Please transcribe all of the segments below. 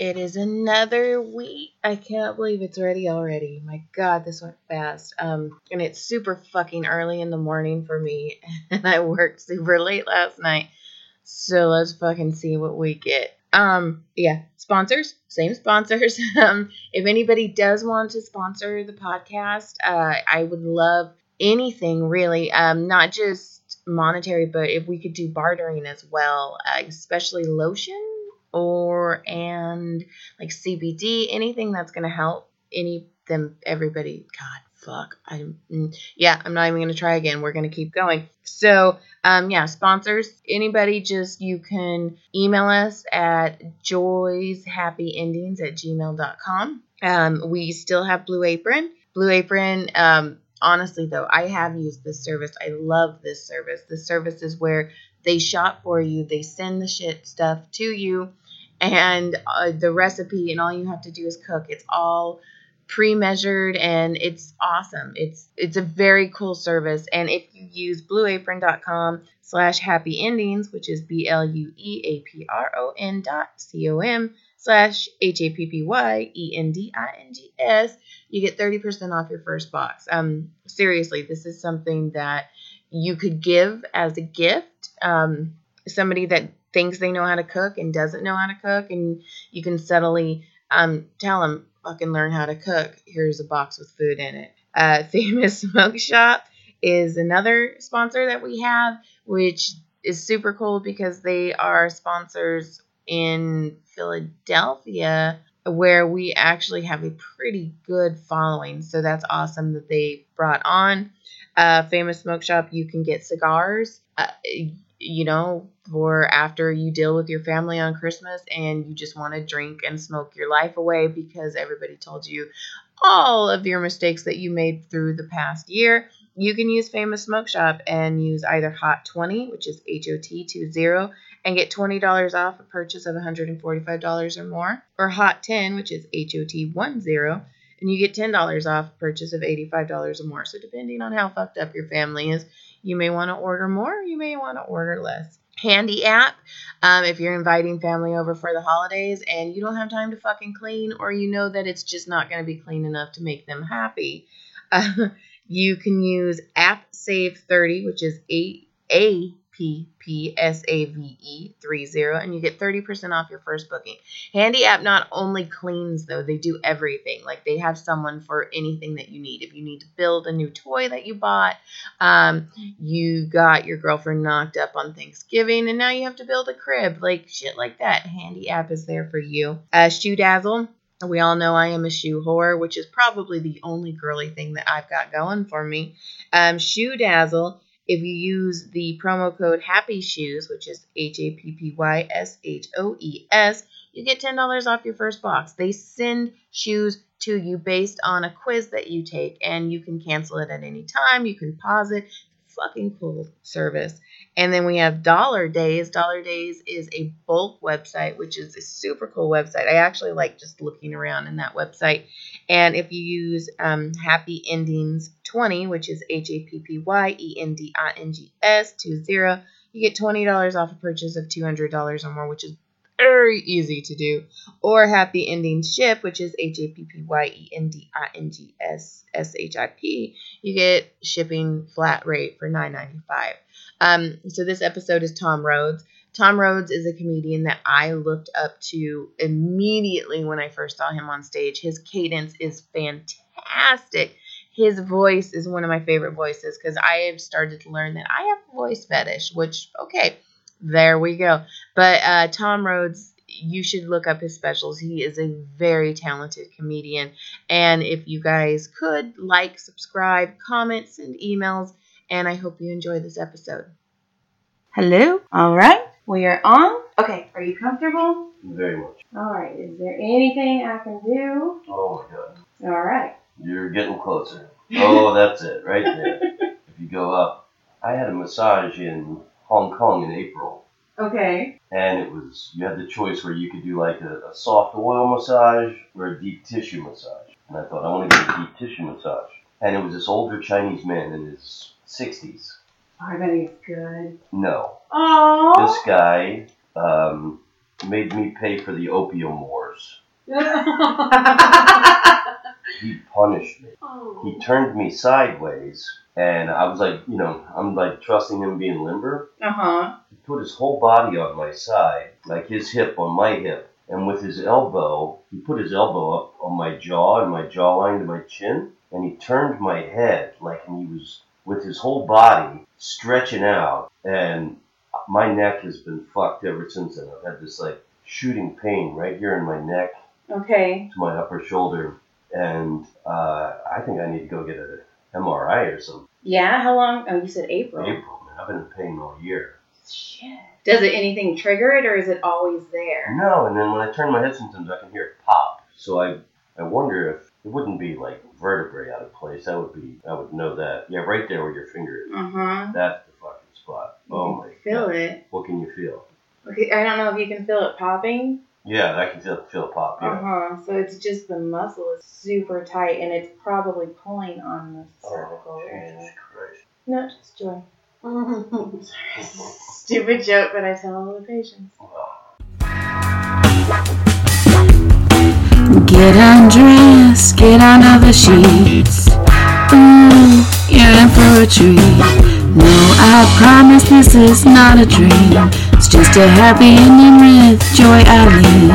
It is another week. I can't believe it's ready already. My God, this went fast. Um, and it's super fucking early in the morning for me, and I worked super late last night. So let's fucking see what we get. Um, yeah, sponsors, same sponsors. um, if anybody does want to sponsor the podcast, uh, I would love anything really. Um, not just monetary, but if we could do bartering as well, uh, especially lotion or and like CBD, anything that's gonna help any them everybody. God, fuck. I'm mm, yeah. I'm not even gonna try again. We're gonna keep going. So um yeah, sponsors. Anybody, just you can email us at joyshappyendings at gmail.com. Um, we still have Blue Apron. Blue Apron. Um, honestly though, I have used this service. I love this service. This service is where they shop for you. They send the shit stuff to you and uh, the recipe and all you have to do is cook. It's all pre-measured and it's awesome. It's it's a very cool service. And if you use blueapron.com slash happy endings which is b-l-u-e-a-p-r-o-n dot c-o-m slash h-a-p-p-y-e-n-d-i-n-g-s you get 30% off your first box. Um seriously this is something that you could give as a gift. Um somebody that thinks they know how to cook and doesn't know how to cook, and you can subtly um, tell them, fucking learn how to cook. Here's a box with food in it. Uh, Famous Smoke Shop is another sponsor that we have, which is super cool because they are sponsors in Philadelphia where we actually have a pretty good following. So that's awesome that they brought on. Uh, Famous Smoke Shop, you can get cigars. Uh, you know, for after you deal with your family on Christmas and you just want to drink and smoke your life away because everybody told you all of your mistakes that you made through the past year, you can use Famous Smoke Shop and use either Hot 20, which is H O T 20, and get $20 off a purchase of $145 or more, or Hot 10, which is H O T 10, and you get $10 off a purchase of $85 or more. So, depending on how fucked up your family is, you may want to order more, you may want to order less. Handy app um, if you're inviting family over for the holidays and you don't have time to fucking clean, or you know that it's just not going to be clean enough to make them happy. Uh, you can use App Save 30, which is a a P P S A V E 30, and you get 30% off your first booking. Handy app not only cleans, though, they do everything. Like they have someone for anything that you need. If you need to build a new toy that you bought, um, you got your girlfriend knocked up on Thanksgiving, and now you have to build a crib, like shit like that. Handy app is there for you. Uh, Shoe Dazzle. We all know I am a shoe whore, which is probably the only girly thing that I've got going for me. Um, shoe Dazzle if you use the promo code Happy Shoes, which is H A P P Y S H O E S, you get $10 off your first box. They send shoes to you based on a quiz that you take, and you can cancel it at any time. You can pause it. Fucking cool service. And then we have Dollar Days. Dollar Days is a bulk website, which is a super cool website. I actually like just looking around in that website. And if you use um, Happy Endings 20, which is H A P P Y E N D I N G S 20, you get $20 off a purchase of $200 or more, which is very easy to do. Or Happy Endings Ship, which is H A P P Y E N D I N G S S H I P. You get shipping flat rate for $9.95. Um, so this episode is Tom Rhodes. Tom Rhodes is a comedian that I looked up to immediately when I first saw him on stage. His cadence is fantastic. His voice is one of my favorite voices because I have started to learn that I have voice fetish, which, okay, there we go. But uh, Tom Rhodes, you should look up his specials. He is a very talented comedian. And if you guys could like, subscribe, comment, send emails, and I hope you enjoy this episode. Hello? All right, we are on. Okay, are you comfortable? Very much. All right, is there anything I can do? Oh my god. All right. You're getting closer. Oh, that's it, right there. if you go up, I had a massage in Hong Kong in April. Okay. And it was, you had the choice where you could do like a, a soft oil massage or a deep tissue massage. And I thought, I want to get a deep tissue massage. And it was this older Chinese man in his 60s. Are they good. No. Oh. This guy um, made me pay for the opium wars. He punished me. oh. He turned me sideways, and I was like, you know, I'm like trusting him being limber. Uh huh. He put his whole body on my side, like his hip on my hip, and with his elbow, he put his elbow up on my jaw and my jawline to my chin, and he turned my head like he was with his whole body stretching out, and my neck has been fucked ever since then. I've had this like shooting pain right here in my neck Okay. to my upper shoulder, and uh, I think I need to go get an MRI or something. Yeah. How long? Oh, you said April. April, man, I've been in pain all year. Shit. Does it anything trigger it, or is it always there? No, and then when I turn my head sometimes I can hear it pop. So I I wonder if it wouldn't be like vertebrae out of place. That would be I would know that. Yeah, right there where your finger is. Uh huh. That's the fucking spot. Oh my Feel god. it. What can you feel? Okay. I don't know if you can feel it popping. Yeah, I can feel feel it pop. Uh huh. So it's just the muscle is super tight, and it's probably pulling on the Oh, cervical area. Jesus Christ. No, just joy. Stupid joke, but I tell all the patients. Get undressed, get under the sheets. Ooh, you're in for a treat. No, I promise this is not a dream. It's just a happy ending with Joy Eileen.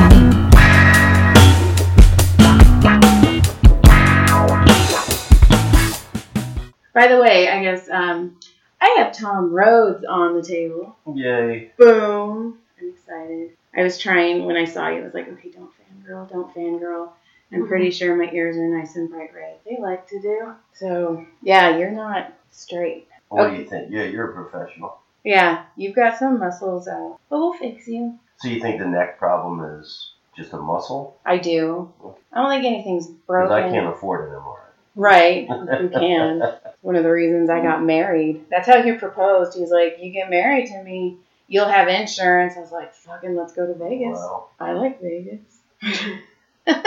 By the way, I guess um, I have Tom Rhodes on the table. Yay. Boom! I'm excited. I was trying when I saw you. I was like, okay, don't fangirl, don't fangirl. I'm mm-hmm. pretty sure my ears are nice and bright red. They like to do. So yeah, you're not straight. What do oh. you think? Yeah, you're a professional. Yeah, you've got some muscles out, but we'll fix you. So you think the neck problem is just a muscle? I do. I don't think anything's Because broken. I can't afford an MRI. Right, you can. One of the reasons I got married. That's how he proposed. He's like, "You get married to me, you'll have insurance." I was like, "Fucking, let's go to Vegas. Wow. I like Vegas. I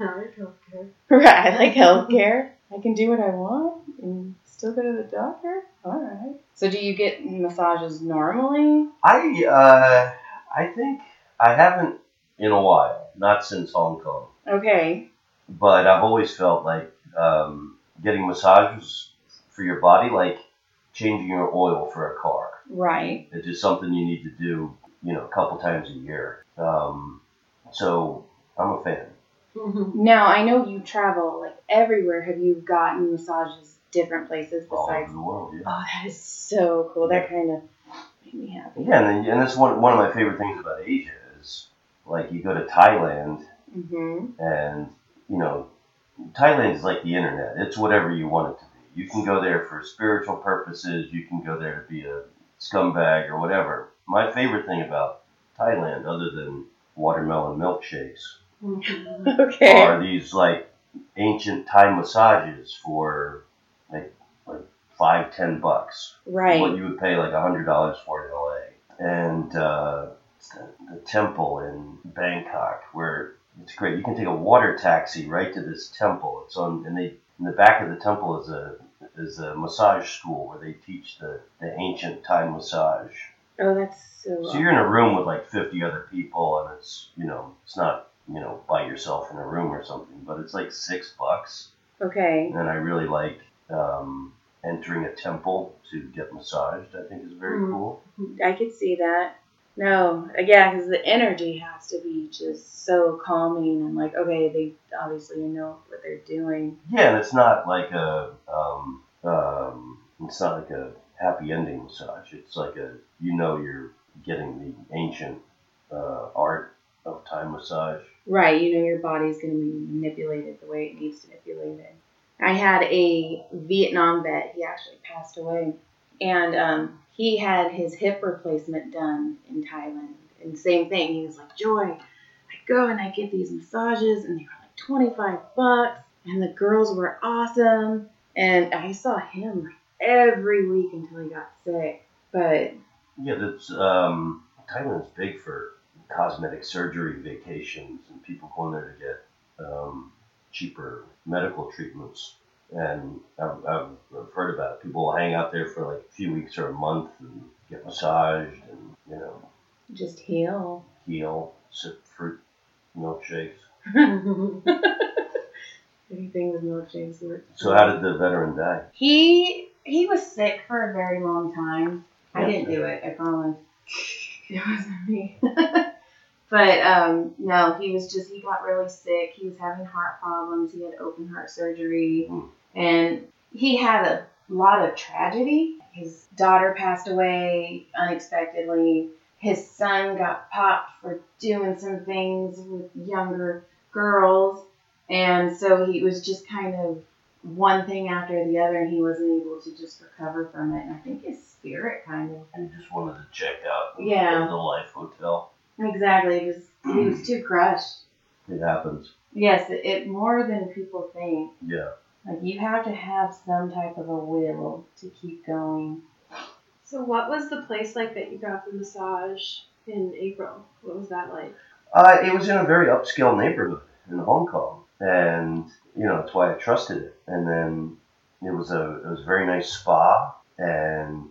like healthcare. right, I like healthcare. I can do what I want and still go to the doctor. All right. So, do you get massages normally? I uh, I think I haven't in a while, not since Hong Kong. Okay. But I've always felt like um, getting massages for your body, like changing your oil for a car. Right. It's just something you need to do, you know, a couple times a year. Um, so I'm a fan. Now I know you travel like everywhere. Have you gotten massages different places All over besides? the world, yeah. Oh, that is so cool. That kind of made me happy. Yeah, and, then- and that's one one of my favorite things about Asia is like you go to Thailand Mm-hmm. and you know Thailand is like the internet. It's whatever you want it to be. You can go there for spiritual purposes. You can go there to be a scumbag or whatever. My favorite thing about Thailand, other than watermelon milkshakes, Okay. are these like ancient Thai massages for like like five ten bucks. Right. What you would pay like a hundred dollars for in LA. And uh, the, the temple in Bangkok, where it's great. You can take a water taxi right to this temple. It's on, and they in the back of the temple is a is a massage school where they teach the, the ancient Thai massage. Oh, that's so. So you're in a room with like 50 other people, and it's you know it's not you know by yourself in a room or something, but it's like six bucks. okay. And I really like um, entering a temple to get massaged. I think is very Mm. cool. I could see that. No, yeah, because the energy has to be just so calming and like, okay, they obviously know what they're doing. Yeah, and it's not like a um, um, it's not like a happy ending massage. It's like a you know you're getting the ancient uh, art of Thai massage. Right, you know your body's going to be manipulated the way it needs to be manipulated. I had a Vietnam vet. He actually passed away, and um, he had his hip replacement done in Thailand. And same thing. He was like, "Joy, I go and I get these massages, and they were like twenty five bucks, and the girls were awesome." And I saw him like every week until he got sick. But Yeah, that's um, Thailand's big for cosmetic surgery vacations and people going there to get um, cheaper medical treatments. And I've, I've heard about it. People hang out there for like a few weeks or a month and get massaged and you know just heal. heal, sip fruit milkshakes. Anything with milkshakes works. So how did the veteran die? He he was sick for a very long time. I didn't do it. I promise. It wasn't me. but um, no, he was just he got really sick. He was having heart problems. He had open heart surgery, Hmm. and he had a lot of tragedy. His daughter passed away unexpectedly. His son got popped for doing some things with younger girls, and so he was just kind of one thing after the other, and he wasn't able to just recover from it. And I think his spirit kind of He just wanted to check out Yeah. the life hotel. exactly it was he was too crushed. It happens. Yes, it, it more than people think. Yeah. Like you have to have some type of a will to keep going. So, what was the place like that you got the massage in April? What was that like? Uh, it was in a very upscale neighborhood in Hong Kong, and you know that's why I trusted it. And then it was a it was a very nice spa, and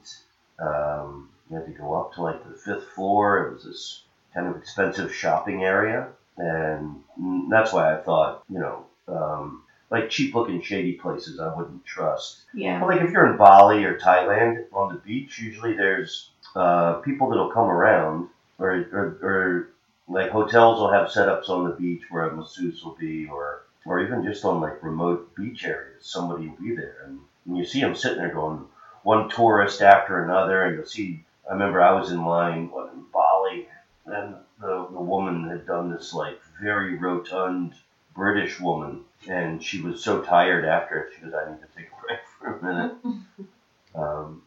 um, you had to go up to like the fifth floor. It was this kind of expensive shopping area, and that's why I thought you know um, like cheap looking shady places I wouldn't trust. Yeah. Well, like if you're in Bali or Thailand on the beach, usually there's uh, people that'll come around, or, or, or like hotels will have setups on the beach where a masseuse will be, or or even just on like remote beach areas, somebody will be there, and, and you see them sitting there going one tourist after another, and you'll see. I remember I was in line what, in Bali, and the the woman had done this like very rotund British woman, and she was so tired after it. She goes, "I need to take a break for a minute." um,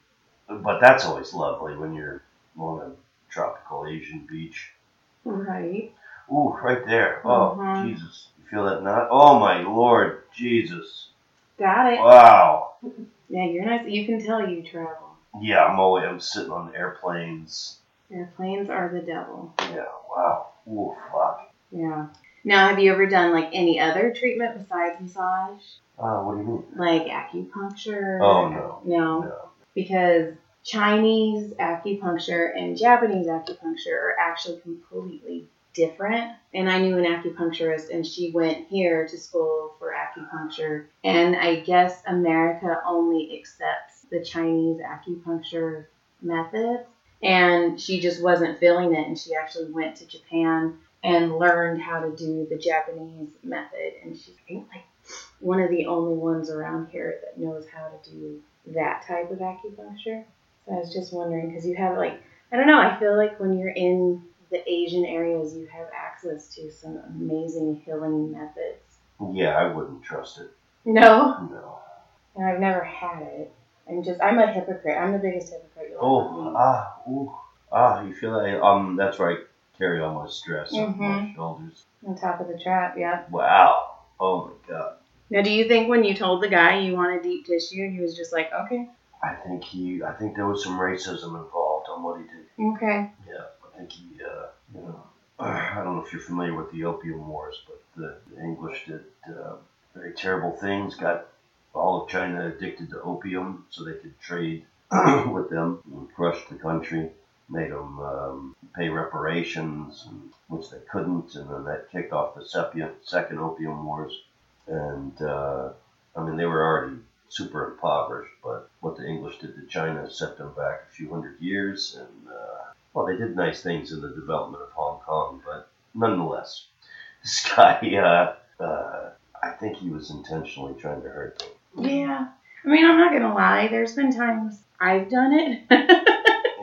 but that's always lovely when you're on a tropical Asian beach. Right. Ooh, right there. Oh, Mhm. Jesus. Feel that knot? Oh, my Lord. Jesus. Got it. Wow. Yeah, you're nice. You can tell you travel. Yeah, I'm always I'm sitting on airplanes. Airplanes are the devil. Yeah, wow. Ooh, fuck. Yeah. Now, have you ever done like any other treatment besides massage, Uh, what do you mean? like acupuncture? Oh, no. No. No. because Chinese acupuncture and Japanese acupuncture are actually completely different. And I knew an acupuncturist, and she went here to school for acupuncture. And I guess America only accepts the Chinese acupuncture methods. And she just wasn't feeling it, and she actually went to Japan and learned how to do the Japanese method. And she's like one of the only ones around here that knows how to do that type of acupuncture. So I was just wondering because you have like I don't know. I feel like when you're in the Asian areas, you have access to some amazing healing methods. Yeah, I wouldn't trust it. No, No. and I've never had it. I'm just I'm a hypocrite. I'm the biggest hypocrite you'll Oh, ah, ooh. Ah, you feel that? Um, that's right. Carry all my stress on my Mhm. shoulders. On top of the trap, yeah. Wow. Oh, my God. Now, do you think when you told the guy you wanted deep tissue, he was just like, okay, I think he, I think there was some racism involved on what he did. okay, Yeah, think he, uh, you know, I don't know if you're familiar with the Opium Wars, but the, the English did uh, very terrible things, got all of China addicted to opium so they could trade with them and crushed the country, made them um, pay reparations, which they couldn't, and then that kicked off the second, second Opium Wars. And, uh, I mean, they were already super impoverished, but what the English did to China set them back a few hundred years, and uh, well, they did nice things in the development of Hong Kong, but nonetheless, this guy, uh, uh, I think he was intentionally trying to hurt me. yeah. I mean, I'm not gonna lie. There's been times I've done it.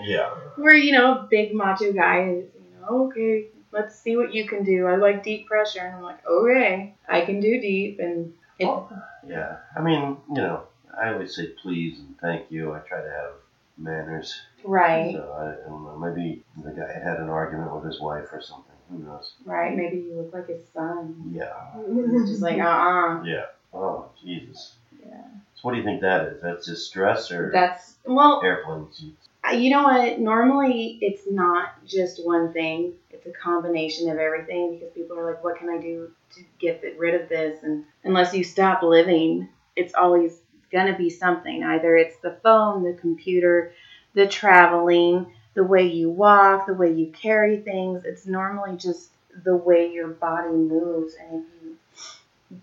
Yeah. where you know big macho guy is you know okay let's see what you can do i like deep pressure and i'm like okay i can do deep and it, Well, yeah. I mean, you know, I always say please and thank you. I try to have manners. right So I, I don't know. Maybe the guy had an argument with his wife or something. Who knows? right maybe you look like his son Yeah. just like uh-uh Yeah. Oh, Jesus. yeah So what do you think that is? That's just stress or that's well airplane seats? Uh, You know what? Normally, it's not just one thing. It's a combination of everything because people are like, "What can I do to get rid of this?" And unless you stop living, it's always gonna be something. Either it's the phone, the computer, the traveling, the way you walk, the way you carry things. It's normally just the way your body moves, and if you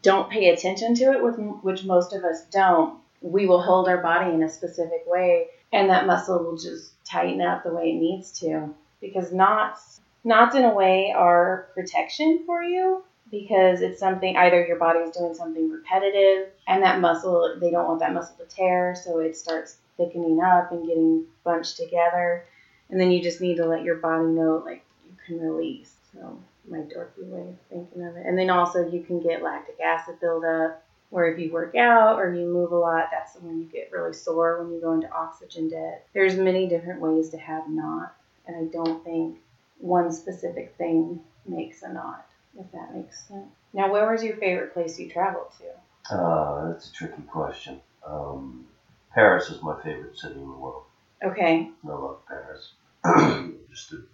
don't pay attention to it, which most of us don't, we will hold our body in a specific way, and that muscle will just tighten up the way it needs to. Because knots, knots in a way are protection for you because it's something either your body's doing something repetitive, and that muscle they don't want that muscle to tear, so it starts thickening up and getting bunched together, and then you just need to let your body know like you can release. So my dorky way of thinking of it. And then also you can get lactic acid buildup, where if you work out or you move a lot, that's when you get really sore when you go into oxygen debt. There's many different ways to have knot, and I don't think one specific thing makes a knot, if that makes sense. Now, where was your favorite place you traveled to? Uh, that's a tricky question. Um, Paris is my favorite city in the world. Okay. I love Paris. Just the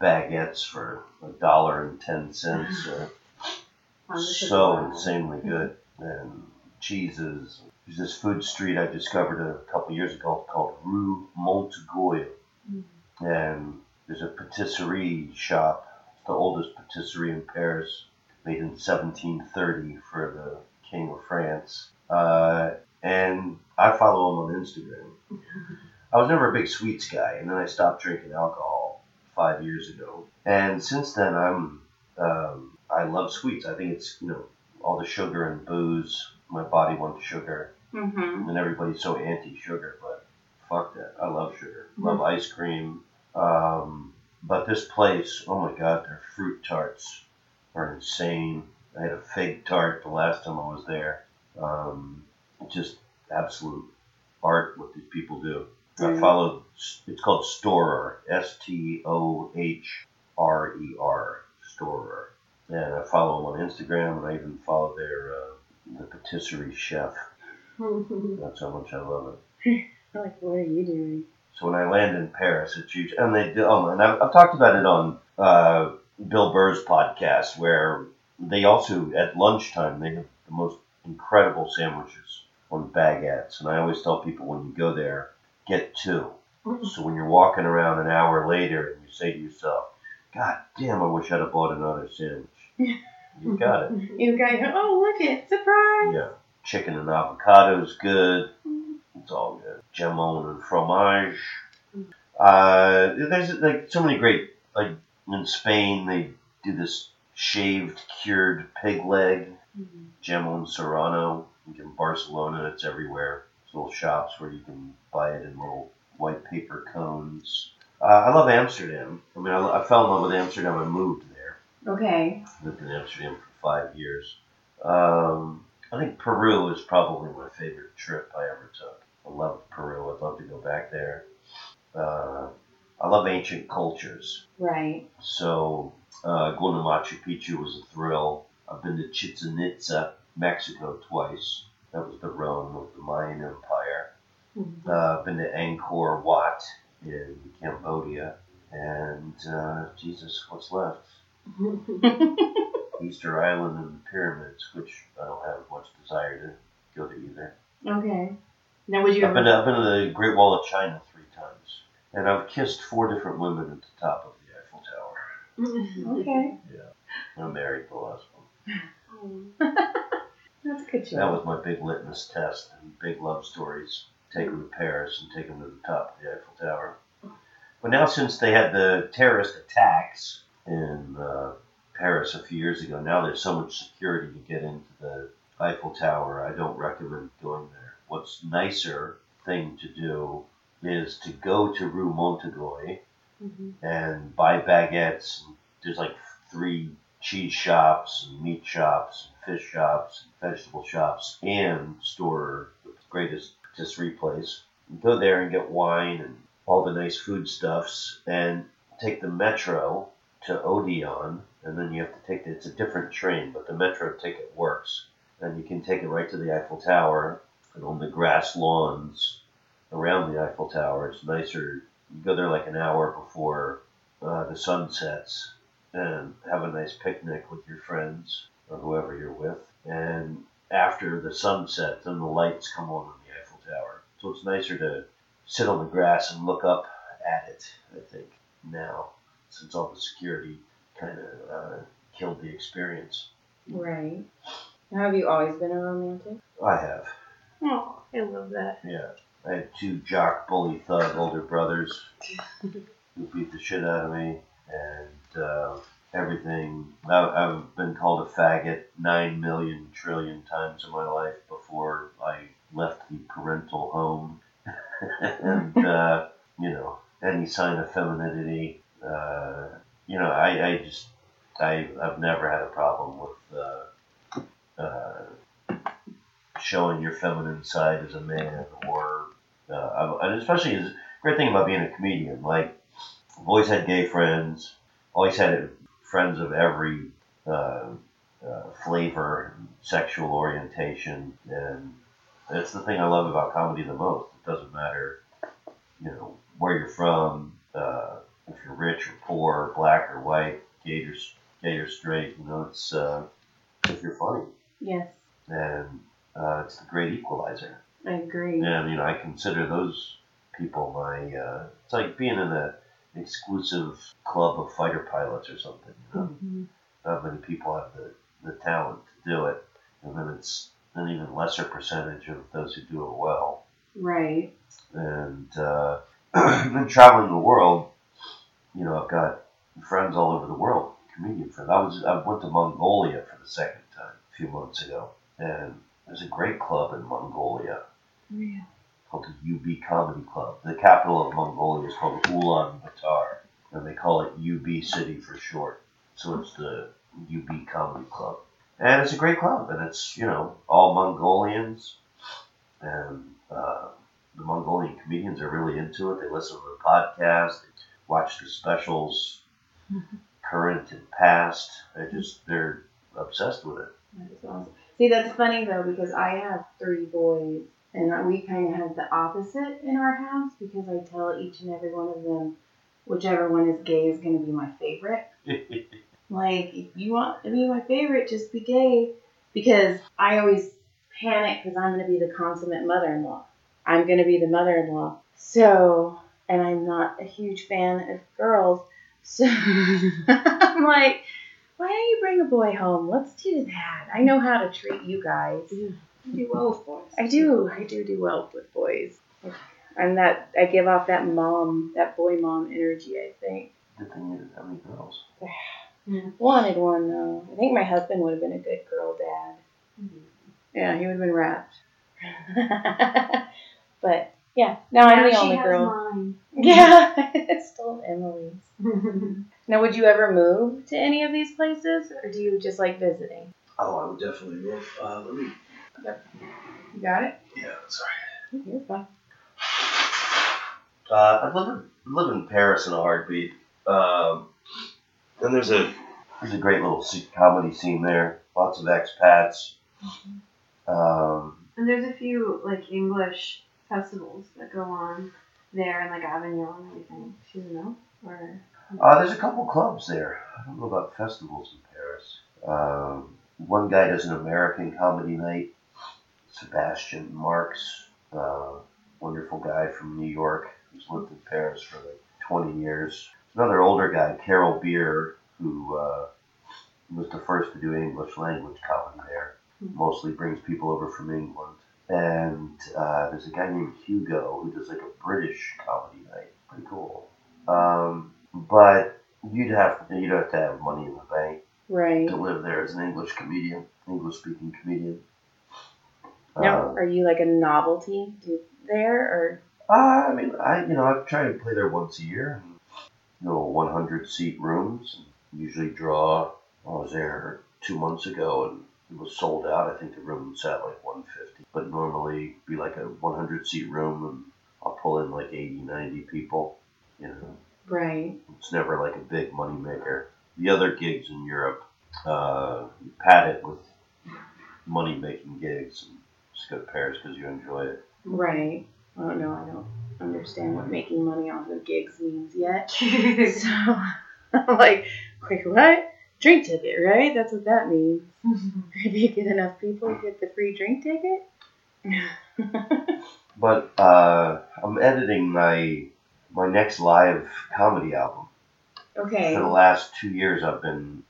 baguettes for a dollar and ten cents are so insanely good. And cheeses. There's this food street I discovered a couple years ago called Rue Montorgueil. And there's a patisserie shop, the oldest patisserie in Paris, made in 1730 for the King of France. Uh, and I follow him on Instagram. I was never a big sweets guy, and then I stopped drinking alcohol five years ago. And since then, I'm um, I love sweets. I think it's you know all the sugar and booze. My body wants sugar, Mm-hmm. and everybody's so anti-sugar, but fuck that. I love sugar. Love ice cream. Um, but this place, oh my god, their fruit tarts are insane. I had a fig tart the last time I was there. Um, just absolute art what these people do. I Mhm. followed. It's called Stohrer. S T O H R E R. Stohrer. And I follow them on Instagram, and I even follow their uh, the patisserie chef. That's how much I love it. Like, what are you doing? So when I land in Paris, it's huge. And they do. Oh, and I've, I've talked about it on uh, Bill Burr's podcast, where they also at lunchtime they have the most incredible sandwiches on baguettes. And I always tell people when you go there, get two. So when you're walking around an hour later and you say to yourself, "God damn, I wish I'd have bought another sandwich." You got it. You guys, oh look it, surprise! Yeah. Chicken and avocado is good. It's all good. Jamon and fromage. Uh, there's like so many great like in Spain they do this shaved cured pig leg. Jamon Serrano. In Barcelona, it's everywhere. There's little shops where you can buy it in little white paper cones. Uh, I love Amsterdam. I mean, I, I fell in love with Amsterdam. I moved there Okay. lived in Amsterdam for five years. Um, I think Peru is probably my favorite trip I ever took. I love Peru. I'd love to go back there. Uh, I love ancient cultures. Right. So uh, going to Machu Picchu was a thrill. I've been to Chichen Itza, Mexico twice. That was the Rome of the Mayan Empire. Uh, I've been to Angkor Wat in Cambodia. And uh, Jesus, what's left? Easter Island and the pyramids, which I don't have much desire to go to either. okay. Now, would you I've ever? been to, I've been to the Great Wall of China three times, and I've kissed four different women at the top of the Eiffel Tower. Okay. Yeah. I'm married the last one. That's a good That was my big litmus test and big love stories. Take them to Paris and take them to the top of the Eiffel Tower. But now, since they had the terrorist attacks in uh, Paris a few years ago, now there's so much security to get into the Eiffel Tower. I don't recommend going there. What's nicer thing to do is to go to Rue Montorgueil mm-hmm. and buy baguettes. There's like three cheese shops and meat shops and fish shops and vegetable shops and Stohrer the greatest patisserie place. You go there and get wine and all the nice foodstuffs and take the metro to Odeon and then you have to take the, it's a different train but the metro ticket works and you can take it right to the Eiffel Tower and on the grass lawns around the Eiffel Tower it's nicer you go there like an hour before uh, the sun sets and have a nice picnic with your friends or whoever you're with. And after the sun sets, then the lights come on on the Eiffel Tower. So it's nicer to sit on the grass and look up at it, I think, now, since all the security kind of uh, killed the experience. Right. Have you always been a romantic? I have. Oh, I love that. Yeah. I had two jock, bully, thug older brothers who beat the shit out of me, and uh, everything. I, I've been called a faggot nine million trillion times in my life before I left the parental home. and, uh, you know, any sign of femininity, uh, you know, I, I just, I, I've never had a problem with uh, uh, showing your feminine side as a man or uh, and especially is great thing about being a comedian. Like, I've always had gay friends, always had friends of every uh, uh, flavor, sexual orientation, and that's the thing I love about comedy the most. It doesn't matter, you know, where you're from, uh, if you're rich or poor, black or white, gay or gay or straight. You know, it's uh, if you're funny, Yes, and uh, it's the great equalizer. I agree. And you know, I consider those people my. Uh, it's like being in an exclusive club of fighter pilots or something. You know, Mhm. not many people have the, the talent to do it, and then it's an even lesser percentage of those who do it well. Right. And uh, been traveling the world. You know, I've got friends all over the world, comedian friends. I was I went to Mongolia for the second time a few months ago, and there's a great club in Mongolia Yeah. called the UB Comedy Club. The capital of Mongolia is called Ulaanbaatar, and they call it UB City for short. So it's the UB Comedy Club, and it's a great club, and it's you know all Mongolians, and uh, the Mongolian comedians are really into it. They listen to the podcast, they watch the specials, current and past. They just they're obsessed with it. That is awesome. See, that's funny though because I have three boys, and we kind of have the opposite in our house because I tell each and every one of them, whichever one is gay is going to be my favorite. Like, if you want to be my favorite, just be gay. Because I always panic because I'm going to be the consummate mother in law. I'm going to be the mother in law. So, and I'm not a huge fan of girls. So, I'm like, why don't you bring a boy home? Let's do that. I know how to treat you guys. You do well with boys. I do. I do do well with boys. I'm that. I give off that mom, that boy mom energy. I think. Good thing you didn't have any girls. Wanted one though. I think my husband would have been a good girl dad. Mm-hmm. Yeah, he would have been wrapped. but yeah, now I'm the she only has girl. mine. Yeah, it's still Emily's. Now, would you ever move to any of these places, or do you just like visiting? Oh, I would definitely move. Uh, let me. You got it. Yeah, sorry. You're fine. Uh, I live in, live in Paris in a heartbeat. Um, and there's a there's a great little comedy scene there. Lots of expats. Um, and there's a few like English festivals that go on there in like Avignon and everything. Do you know? Or uh, there's a couple clubs there. I don't know about festivals in Paris. Um, one guy does an American comedy night. Sebastian Marx, uh, wonderful guy from New York who's lived in Paris for like 20 years. Another older guy, Carol Beer, who uh, was the first to do English language comedy there. Mostly brings people over from England. And uh, there's a guy named Hugo who does like a British comedy night. Pretty cool. Um, but you'd have you'd have to have money in the bank Right. to live there as an English comedian, English speaking comedian. Now, Uh, are you like a novelty there, or Uh, I mean, I you know I try to play there once a year. And, you know, 100 seat rooms. Usually draw. I was there two months ago and it was sold out. I think the room sat like 150, but normally be like a 100 seat room and I'll pull in like 80, 90 people. You know, right? it's never like a big money maker. The other gigs in Europe, uh, you pad it with money making gigs and just go to Paris because you enjoy it. Right. I don't know. I don't understand what making money off of gigs means yet. So I'm like, wait, what? Drink ticket, right? That's what that means. If you get enough people, you get the free drink ticket. But uh, I'm editing my my next live comedy album. okay. For the last two years, I've been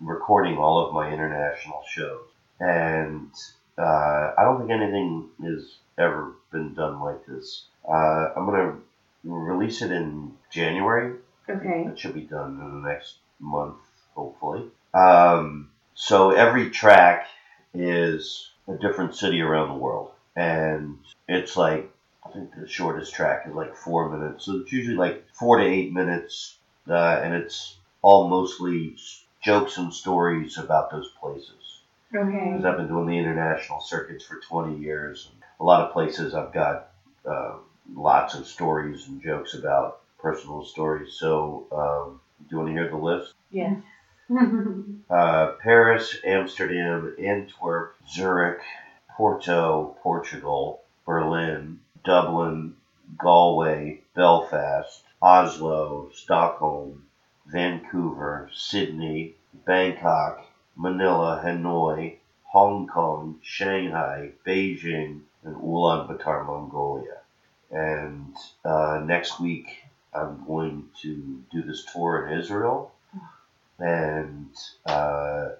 recording all of my international shows, and uh, I don't think anything has ever been done like this. Uh, I'm gonna release it in January. Okay. It should be done in the next month, hopefully. Um, so every track is a different city around the world, and it's like I think the shortest track is like four minutes, so it's usually like four to eight minutes, uh, and it's all mostly jokes and stories about those places. Okay. Because I've been doing the international circuits for 20 years. And a lot of places I've got uh, lots of stories and jokes about personal stories. So, um, do you want to hear the list? Yes. Uh, Paris, Amsterdam, Antwerp, Zurich, Porto, Portugal, Berlin, Dublin, Galway, Belfast, Oslo, Stockholm, Vancouver, Sydney, Bangkok, Manila, Hanoi, Hong Kong, Shanghai, Beijing, and Ulaanbaatar, Mongolia. And uh, next week, I'm going to do this tour in Israel, and uh,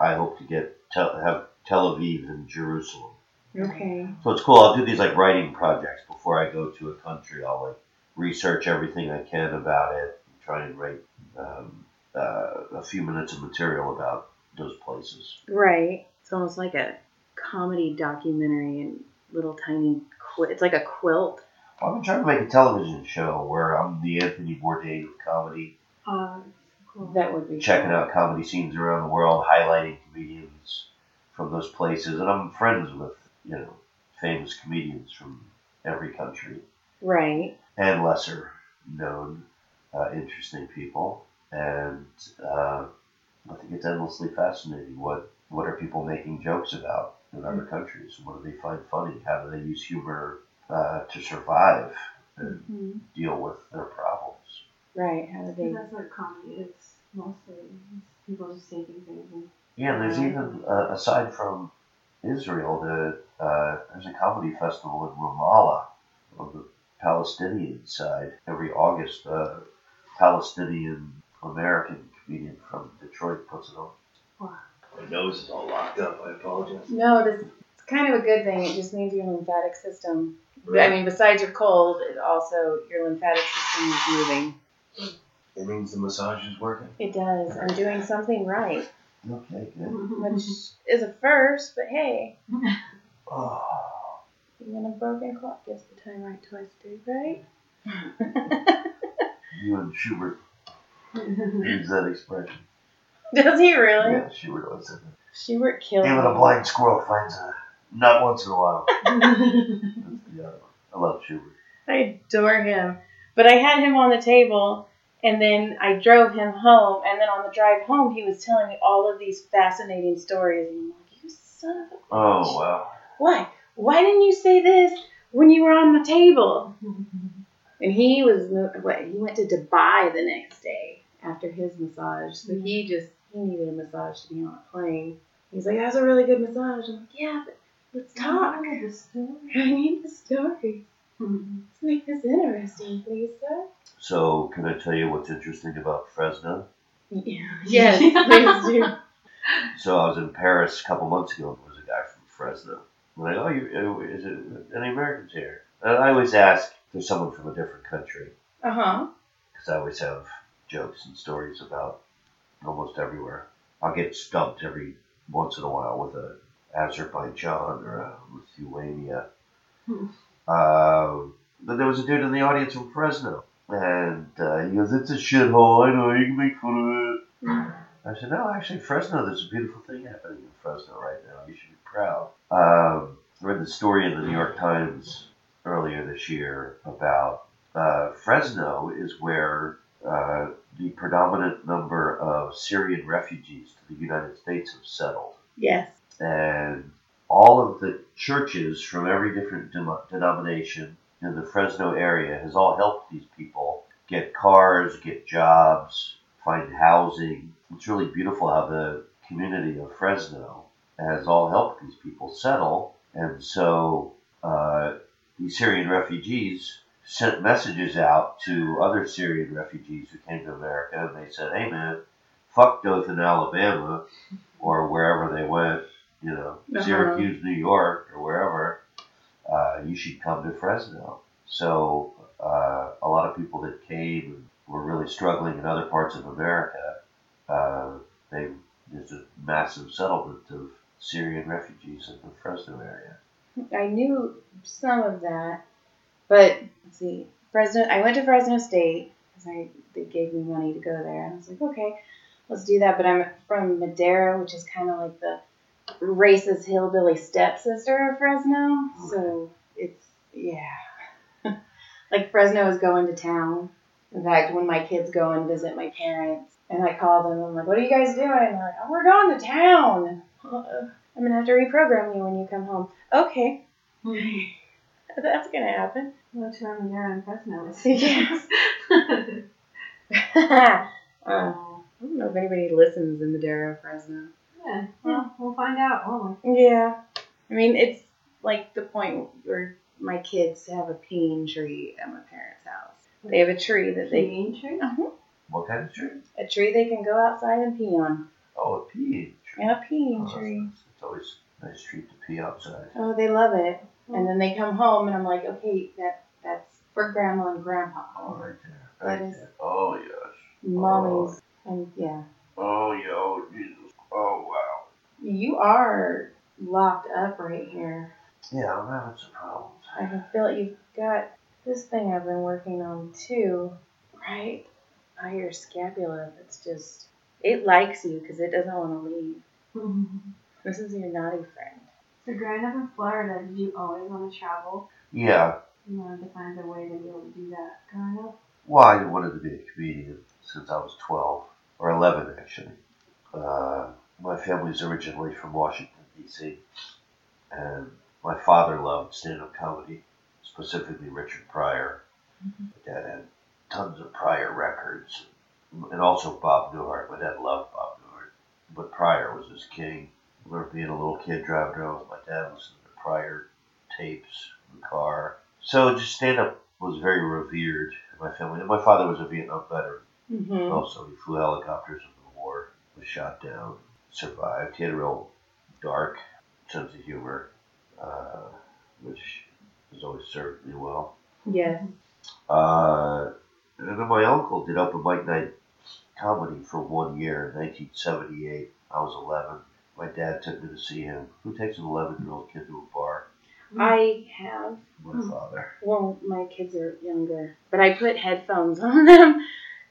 I hope to get tel- have Tel Aviv and Jerusalem. Okay. So it's cool. I'll do these like writing projects before I go to a country. I'll like research everything I can about it, and try and write um, uh, a few minutes of material about those places. Right. It's almost like a comedy documentary and little tiny. Qu- it's like a quilt. I've been trying to make a television show where I'm the Anthony Bourdain of comedy, Uh, cool. That would be checking cool. out comedy scenes around the world, highlighting comedians from those places, and I'm friends with you know famous comedians from every country. Right. and lesser known uh, interesting people. And uh, I think it's endlessly fascinating. What what are people making jokes about in other countries? What do they find funny? How do they use humor uh, to survive and Mhm. deal with their problems? Right. How do they? That's what comedy is mostly. People just taking things and Yeah, and there's even uh, aside from Israel, the uh, there's a comedy festival in Ramallah on the Palestinian side every August. Uh, Palestinian American comedian from Detroit puts it on. Wow. My nose is all locked up. I apologize. No, this it's kind of a good thing. It just means your lymphatic system. I mean, besides your cold, it also your lymphatic system is moving. it means the massage is working. It does. I'm doing something right, Okay, good. which is a first. But hey, Oh, even a broken clock gets the time right twice a day, right? you and Schubert use that expression. Does he really? Yeah, Schubert always said that. Schubert killed Even a blind squirrel finds a nut once in a while. That's the other one. I love Schubert. I adore him. But I had him on the table, and then I drove him home. And then on the drive home, he was telling me all of these fascinating stories. And I'm like, you son of a Oh wow. Why? Why didn't you say this when you were on the table? And he was what? He went to Dubai the next day after his massage. So he just he needed a massage to be on a plane. He's like, "That's a really good massage." I'm like, "Yeah, but let's talk. I need the story. I need the story. Hmm. Let's make this interesting, please, sir." So can I tell you what's interesting about Fresno? Yeah. Yes, please do. So I was in Paris a couple months ago. and There was a guy from Fresno. I'm like, oh, you, is it any Americans here? And I always ask if there's someone from a different country Uh huh. because I always have jokes and stories about almost everywhere. I'll get stumped every once in a while with a Azerbaijan or a Lithuania. Hmm. Um, but there was a dude in the audience from Fresno, and uh, he goes, "It's a shithole. I know you can make fun of it." I said, "No, actually, Fresno. There's a beautiful thing happening in Fresno right now. You should be proud." Um, I read the story in the New York Times earlier this year about uh, Fresno is where uh, the predominant number of Syrian refugees to the United States have settled Yes. and all of the churches from every different dem- denomination in the Fresno area has all helped these people get cars, get jobs, find housing. It's really beautiful how the community of Fresno has all helped these people settle, and so uh, these Syrian refugees sent messages out to other Syrian refugees who came to America, and they said, "Hey, man." fuck Dothan, Alabama, or wherever they went, you know, Uh-huh. Syracuse, New York, or wherever, uh, you should come to Fresno. So uh, a lot of people that came were really struggling in other parts of America, uh, they there's a massive settlement of Syrian refugees in the Fresno area. I knew some of that, but let's see. Fresno. I went to Fresno State because I they gave me money to go there. I was like, okay, let's do that. But I'm from Madera, which is kind of like the racist hillbilly stepsister of Fresno. So it's yeah, like Fresno is going to town. In fact, when my kids go and visit my parents, and I called them, I'm like, "What are you guys doing?" And they're like, "Oh, we're going to town." Uh, I'm gonna have to reprogram you when you come home. Okay, that's gonna happen. Go to Armadillo and Fresno. Yes. uh, I don't know if anybody listens in Madera or Fresno. yeah, well, we'll find out, won't we? Yeah. I mean, it's like the point where my kids have a pean tree at my parents' house. They have a tree that they Bean tree? uh What kind of tree? a tree they can go outside and pee on. Oh, a pea tree. Yeah, a pean Oh, tree. nice. It's always a nice treat to pee outside. Oh, they love it. And oh. then they come home, and I'm like, okay, that that's for grandma and grandpa. Oh, right there. That Right is- there. Oh, yes. Mommy's, oh, and yeah, Oh, yeah. Oh, Jesus. Oh, wow. you are locked up right here. Yeah, I'm having some problems. I can feel it. You've got this thing I've been working on too, right by your scapula. It's just, it likes you because it doesn't want to leave. This is your naughty friend. So growing up in Florida, did you always want to travel? Yeah. You wanted to find a way to be able to do that growing up? Well, I wanted to be a comedian since I was 12, or 11 actually. Uh, my family's originally from Washington, D.C., and my father loved stand up comedy, specifically Richard Pryor. My dad had tons of Pryor records, and also Bob Newhart. My dad loved Bob Newhart, but Pryor was his king. I remember being a little kid driving around with my dad listening to Pryor tapes in the car. So just stand up was very revered in my family. And my father was a Vietnam veteran. Mm-hmm. Also, he flew helicopters in the war, was shot down, survived. He had a real dark sense of humor, uh, which has always served me well. Yes. Uh, and then my uncle did open mic night comedy for one year in 1978. I was 11. My dad took me to see him. Who takes an 11 year old kid to a bar? I have. My father. Well, my kids are younger, but I put headphones on them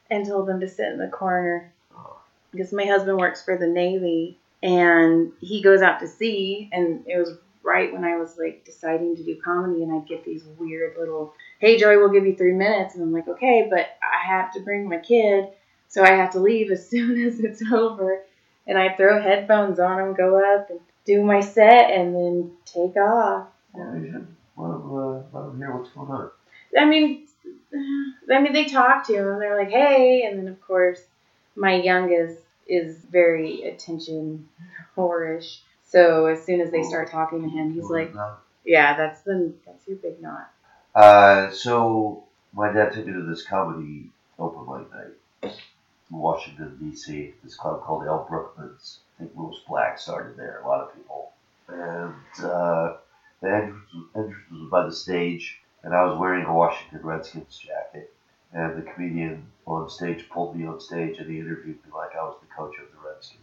and told them to sit in the corner Oh. because my husband works for the Navy and he goes out to sea. And it was right when I was like deciding to do comedy, and I'd get these weird little, "Hey, Joey, we'll give you three minutes," and I'm like, "Okay," but I have to bring my kid, so I have to leave as soon as it's over. And I throw headphones on them, go up and do my set, and then take off. Well, should uh, hear what's going on. I mean, I mean, they talk to him and they're like, "Hey," and then of course, my youngest is very attention whorish. So as soon as they start talking to him, he's like, "Yeah, that's the that's your big knot." Uh, so my dad took me to this comedy open mic night in Washington D.C. This club called El Brookman's. I think Lewis Black started there. A lot of people, and uh, the entrance, entrance was by the stage, and I was wearing a Washington Redskins jacket. And the comedian on stage pulled me on stage, and he interviewed me like I was the coach of the Redskins.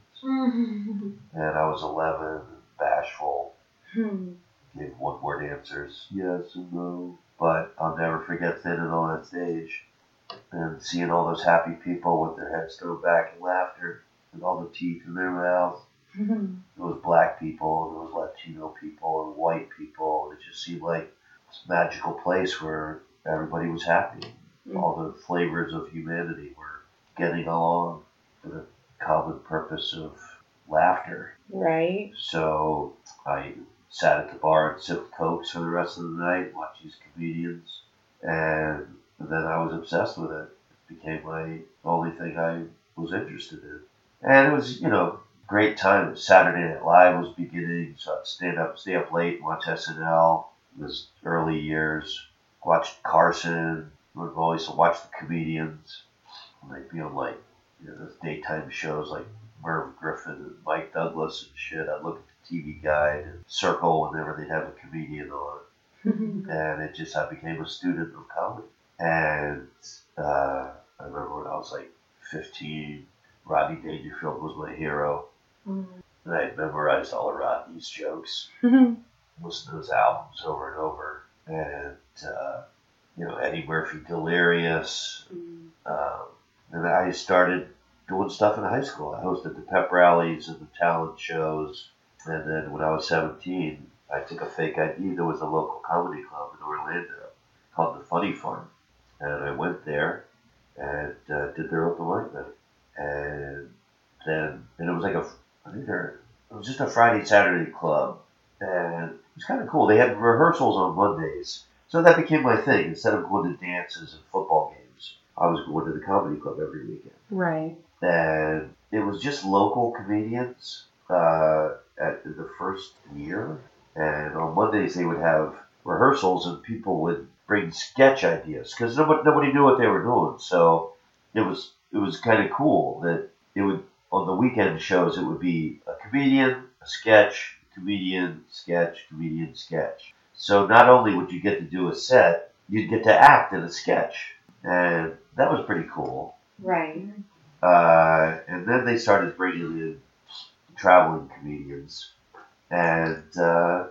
And I was 11, bashful, Hmm. gave one word answers, yes and no. But I'll never forget standing on that stage and seeing all those happy people with their heads thrown back in laughter and all the teeth in their mouth. There was black people, and there was Latino people, and white people. And it just seemed like this magical place where everybody was happy. Mm. All the flavors of humanity were getting along for the common purpose of laughter. right. So I sat at the bar and sipped cokes for the rest of the night, watched these comedians, um, and then I was obsessed with it. It became my only thing I was interested in, and it was you know great time. Saturday Night Live was beginning, so I'd stand up, stay up late, watch SNL. It was early years. Watched Carson. Would always watch the comedians. And they'd be on like you know, those daytime shows like Merv Griffin and Mike Douglas and shit. I'd look at TV Guide and Circle whenever they'd have a comedian on. and it just I became a student of comedy. And uh, I remember when I was like 15, Rodney Dangerfield was my hero. And I memorized all of Rodney's jokes, listened to his albums over and over. And, uh, you know, Eddie Murphy Delirious. Um, and I started doing stuff in high school. I hosted the pep rallies and the talent shows. And then when I was 17, I took a fake ID. There was a local comedy club in Orlando called the Funny Farm. And I went there and uh, did their open mic night. And then, and it was like a, I think there, it was just a Friday, Saturday club. And it was kind of cool. They had rehearsals on Mondays. So that became my thing. Instead of going to dances and football games, I was going to the comedy club every weekend Right. and it was just local comedians uh, at the first year. And on Mondays they would have rehearsals, and people would bring sketch ideas because nobody, nobody knew what they were doing. So it was it was kind of cool that it would on the weekend shows it would be a comedian, a sketch, comedian, sketch, comedian, sketch. So not only would you get to do a set, you'd get to act in a sketch, and that was pretty cool. Right. Uh, and then they started bringing in traveling comedians, and uh,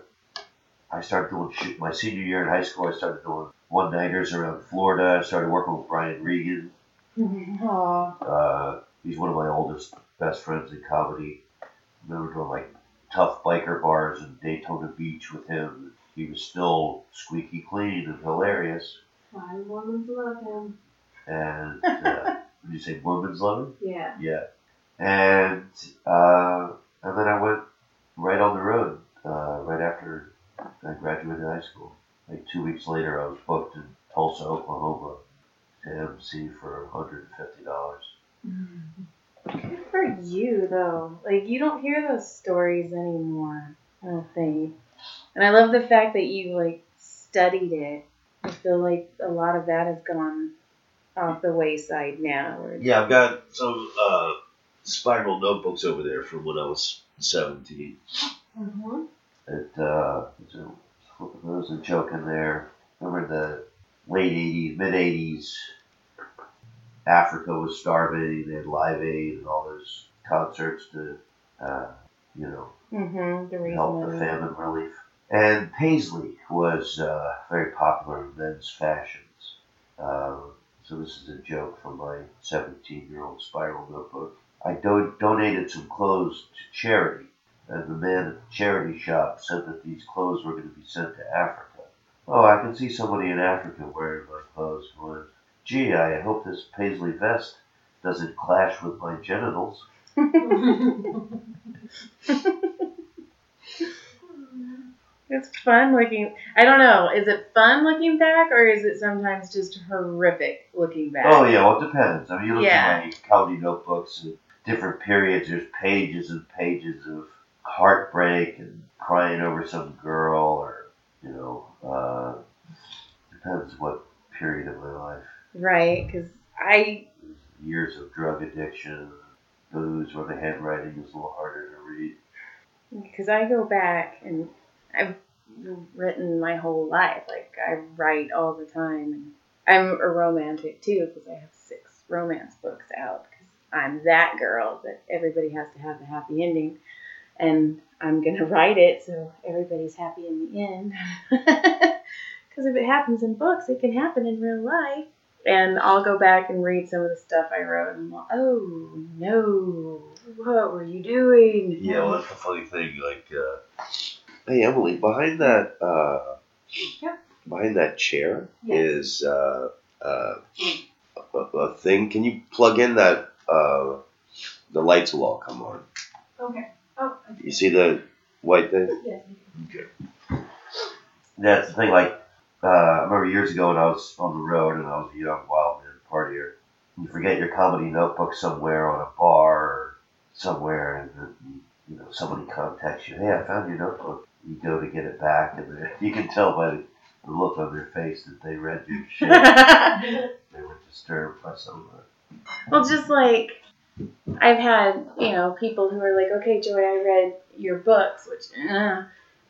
I started doing shit. My senior year in high school, I started doing one nighters around Florida. I started working with Brian Regan. Aw. Uh, he's one of my oldest best friends in comedy. I remember doing like tough biker bars in Daytona Beach with him. He was still squeaky clean and hilarious. Why Mormons love him. And uh, did you say Mormons love him? Yeah. Yeah. And uh, and then I went right on the road uh, right after I graduated high school. Like two weeks later, I was booked in Tulsa, Oklahoma, to MC for $150. Good for you, though. Like, you don't hear those stories anymore, I don't think. And I love the fact that you, like, studied it. I feel like a lot of that has gone off the wayside now. Or, Yeah, I've got some uh, spiral notebooks over there from when I was 17. Mm-hmm. It, uh, there's a, a joke in there. Remember the late 80s, mid 80s, Africa was starving, they had Live Aid and all those concerts to, uh, you know, Mm-hmm. The help the famine relief. And Paisley was uh, very popular in men's fashions. Um, so this is a joke from my 17-year-old spiral notebook. I do- donated some clothes to charity, and the man at the charity shop said that these clothes were going to be sent to Africa. Oh, I can see somebody in Africa wearing my clothes going, gee, I hope this Paisley vest doesn't clash with my genitals. It's fun looking. I don't know. Is it fun looking back, or is it sometimes just horrific looking back? Oh yeah, well it depends. I mean, you look Yeah. at my comedy notebooks and different periods. There's pages and pages of heartbreak and crying over some girl, or you know, uh, depends what period of my life. Right, because I Years of drug addiction, booze, where the handwriting is a little harder to read. because I go back and I've written my whole life. Like I write all the time, I'm a romantic too because I have six romance books out. Because I'm that girl that everybody has to have a happy ending, and I'm gonna write it so everybody's happy in the end. Because if it happens in books, it can happen in real life. And I'll go back and read some of the stuff I wrote, and I'm like, oh no, what were you doing? Yeah, well, that's the funny thing. Like, uh, hey Emily, behind that, uh, Yep. behind that chair Yes. is uh, uh, a, a thing. Can you plug in that? Uh, the lights will all come on. Okay. Oh, I You see the white thing? yes. Okay. That's the thing. Like, uh, I remember years ago when I was on the road and I was a young wild man partier. You forget your comedy notebook somewhere on a bar or somewhere, and then, you know somebody contacts you. Hey, I found your notebook. You go to get it back, and you can tell by the the look on their face that they read your shit. they were disturbed by some of it. Well, just like I've had, you know, people who are like, okay, Joy, I read your books, which uh,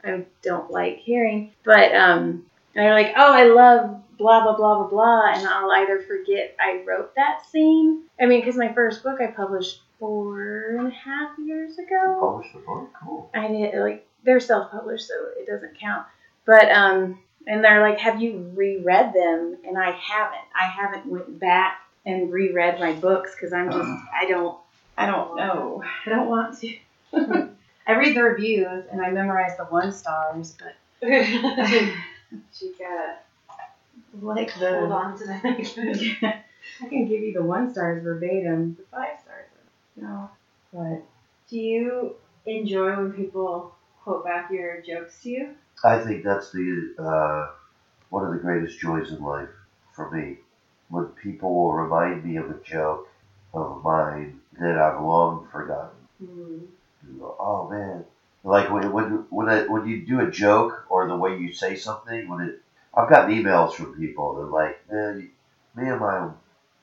I don't like hearing, but um, they're like, oh, I love blah, blah, blah, blah, blah, and I'll either forget I wrote that scene. I mean, because my first book I published four and a half years ago. Published the book? Cool. I did like they're self-published, so it doesn't count. But um, and they're like, "Have you reread them?" And I haven't. I haven't went back and reread my books because I'm just I don't I don't know. I don't want to. I read the reviews and I memorize the one stars, but she got like hold on to that. I can give you the one stars verbatim. The five stars, no. But Do you enjoy when people quote back your jokes to you? I think that's the uh, one of the greatest joys in life for me. When people will remind me of a joke of mine that I've long forgotten. Mm. Go, oh man, like when when when, I, when you do a joke or the way you say something, when it, I've gotten emails from people that are like, man, me and my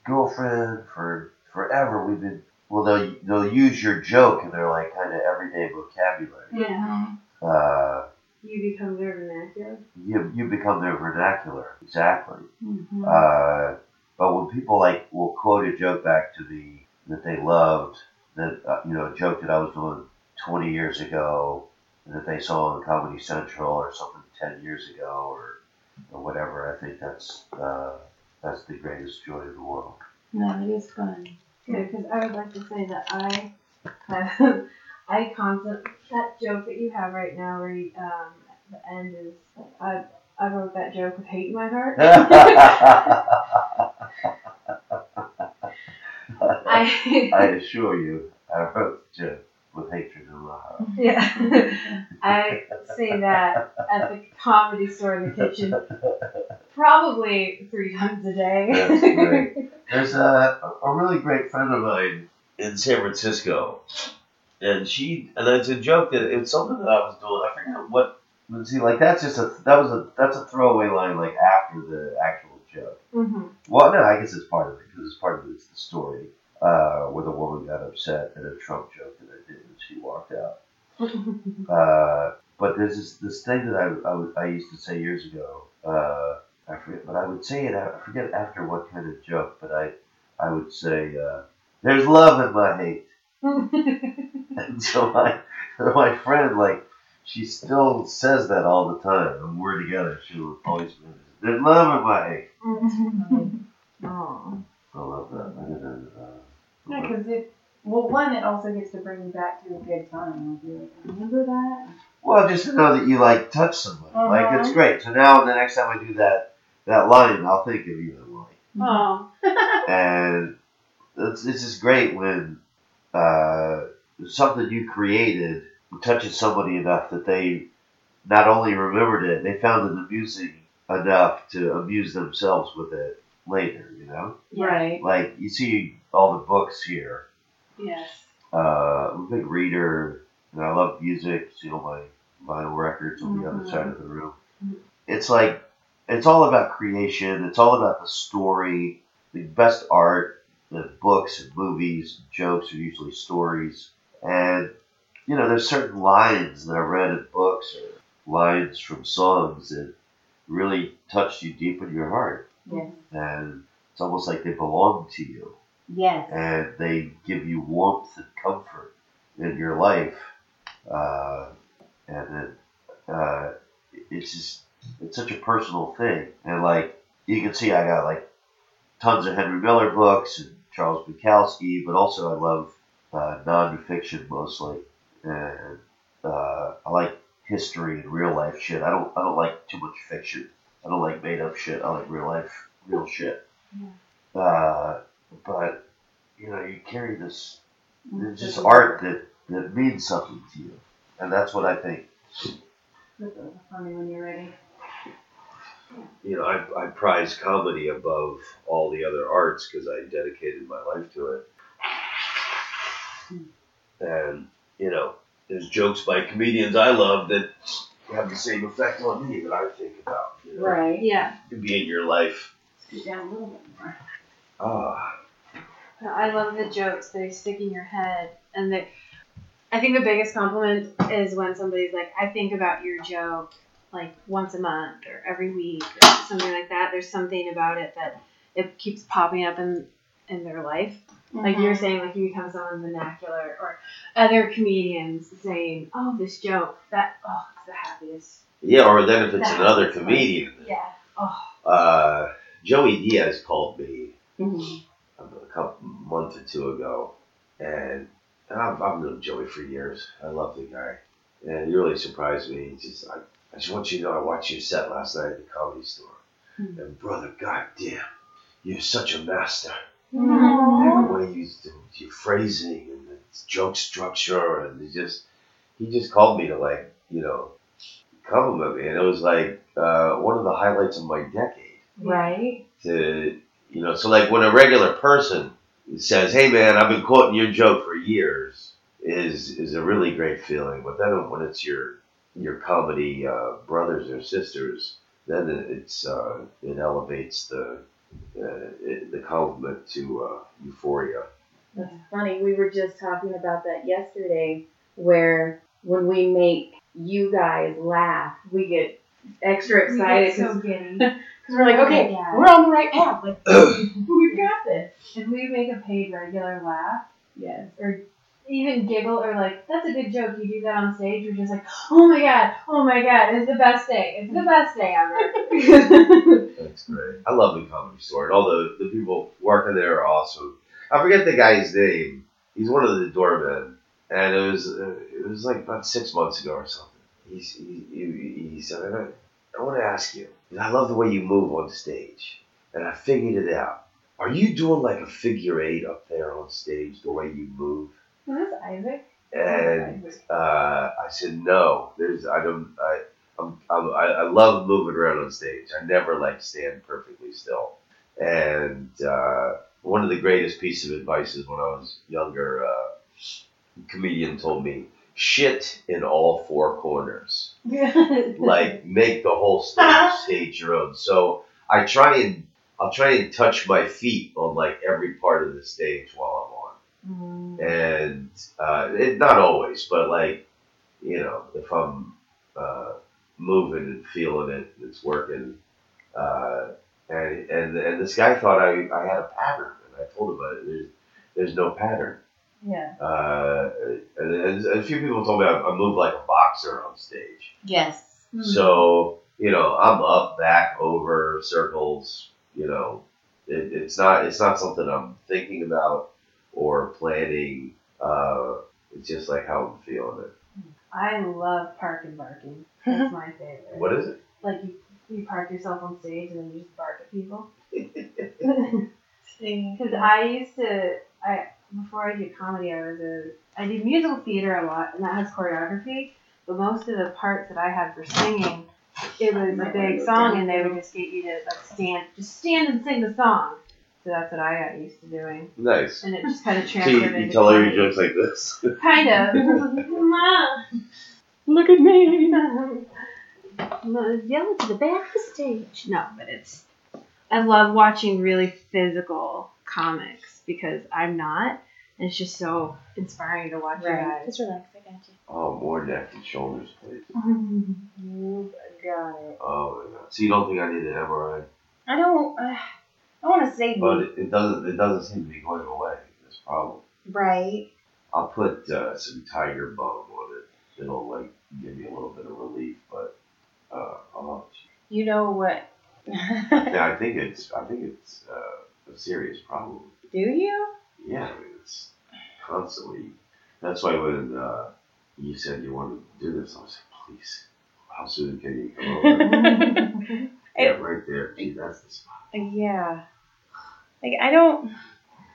girlfriend for forever we've been. Well, they'll they'll use your joke and they're like kind of everyday vocabulary. Yeah. Uh, You become their vernacular. you you become their vernacular exactly. mm-hmm. Uh, but when people like will quote a joke back to me that they loved, that uh, you know, a joke that I was doing 20 years ago, that they saw on Comedy Central or something 10 years ago, or or whatever, I think that's uh, that's the greatest joy in the world. no, it is fun. Good, because I would like to say that I have, I concept that joke that you have right now, where you, um, the end is I I wrote that joke with hate in my heart. I I assure you, I wrote the joke with hatred in my heart. yeah, I say that at the comedy store in the kitchen probably three times a day. That's great. There's a, a really great friend of mine in San Francisco, and she and it's a joke that it's something that I was doing. I forget what. Let's see, like that's just a that was a that's a throwaway line like after the actual joke. hmm Well, no, I guess it's part of it because it's part of it's the story uh, where the woman got upset at a Trump joke that I did and she walked out. Uh, but there's this, this thing that I, I, I used to say years ago. Uh, I forget, but I would say it. I forget after what kind of joke, but I I would say uh, there's love in my hate, and so my my friend like she still says that all the time. When we're together, she will always say, there's love in my hate. I love that. I didn't, uh, Yeah, because it well, one, it also gets to bring you back to a good time. Like you're like, remember that? Well, just to know that you like touch somebody, like it's Uh-huh. great. So now the next time I do that that line, I'll think of you that line. Aw. and it's, it's just great when uh, something you created touches somebody enough that they not only remembered it, they found it amusing enough to amuse themselves with it later. You know, Right. like you see all the books here. Yes. Uh, I'm a big reader, and I love music. See all my vinyl records on the other side of the room. It's like it's all about creation. It's all about the story. The best art, the books and movies, and jokes are usually stories. And you know, there's certain lines that I read in books or lines from songs that really touch you deep in your heart, and it's almost like they belong to you. Yes. and they give you warmth and comfort in your life. Uh, and then uh, it's just it's such a personal thing, and like you can see, I got like tons of Henry Miller books and Charles Bukowski, but also I love uh, nonfiction mostly, and uh, I like history and real life shit. I don't I don't like too much fiction. I don't like made up shit. I like real life, real shit. Yeah. Uh, but you know, you carry this it's just art that, that means something to you. And that's what I think. Funny when you're ready. You know, I, I prize comedy above all the other arts because I dedicated my life to it. And, you know, there's jokes by comedians I love that have the same effect on me that I think about. You know? Right. Yeah. Could be in your life. Sit down a little bit more. Ah. I love the jokes. They stick in your head, and they. I think the biggest compliment is when somebody's like, "I think about your joke like once a month or every week or something like that." There's something about it that it keeps popping up in in their life. Like you're saying, like you become someone's vernacular, or other comedians saying, "Oh, this joke that oh, it's the happiest." Yeah, or then if it's That another happens, comedian, Yeah. Oh. uh, Joey Diaz called me Mhm. a couple month or two ago, and I've, I've known Joey for years. I love the guy, and he really surprised me. He just, I, I just want you to know, I watched your set last night at the comedy store, Hmm. and brother, goddamn, you're such a master. Aw. the way you do your phrasing and the joke structure, and he just he just called me to like you know compliment me, and it was like uh, one of the highlights of my decade. Right. To you know, so like when a regular person says, "Hey man, I've been quoting your joke for years," is is a really great feeling. But then when it's your your comedy uh, brothers or sisters, then it's uh, it elevates the it, the compliment to uh, euphoria. That's funny. We were just talking about that yesterday, where when we make you guys laugh, we get extra We excited get so because we're like, okay, Yeah. we're on the right path. Like, we've got this. If we make a paid regular laugh, Yes. or even giggle, or like, that's a good joke, you do that on stage, we're just like, oh my god, oh my god, it's the best day. It's the best day ever. That's great. I love the comedy store, and all the, the people working there are awesome. I forget the guy's name. He's one of the doormen, and it was uh, it was like about six months ago or something. He's, he, he, he said, I, I want to ask you. I love the way you move on stage, and I figured it out. Are you doing like a figure eight up there on stage, the way you move? Is this Isaac? And uh, I said, no. There's I don't I I'm, I'm, I I love moving around on stage. I never like stand perfectly still. And uh, one of the greatest pieces of advice is when I was younger. Uh, a comedian told me, "Shit in all four corners." like make the whole stage stage your own. So I try and I'll try and touch my feet on like every part of the stage while I'm on and uh, it, not always, but like you know, if I'm uh, moving and feeling it, it's working. Uh, and and and this guy thought I, I had a pattern, and I told him uh, there's there's no pattern. yeah. Uh, and, and a few people told me I, I move like a boxer on stage. Yes. So you know, I'm up, back, over, circles. You know, it, it's not it's not something I'm thinking about or planning. Uh, it's just like how I'm feeling it. I love park and barking. That's my favorite. What is it? Like you, you park yourself on stage and then you just bark at people. Because I used to, I before I did comedy, I was a, I did musical theater a lot, and that has choreography. But most of the parts that I had for singing, it was a big song, and they would just get you to like stand, just stand and sing the song. So that's what I got used to doing, nice. and it just kind of So transferred you, you tell her comedy. your jokes like this. Kind of. Ma. Look at me. Yell it to the back of the stage. No, but it's. I love watching really physical comics because I'm not, and it's just so inspiring to watch Right. you guys. Just relax. I got you. oh, more neck and shoulders, please. You got it. Oh my god. So you don't think I need an MRI? I don't. Uh, I want to say But it, it doesn't. It doesn't seem to be going away. This problem. right. I'll put uh, some tiger balm on it. It'll like give me a little bit of relief, but uh, I'll You know what? Yeah, I think it's I think it's uh, a serious problem. Do you? Yeah, I mean, it's constantly. That's why when uh, you said you wanted to do this, I was like, please, how soon can you come over? yeah, right there. Gee, that's the spot. Uh, yeah. Like I don't.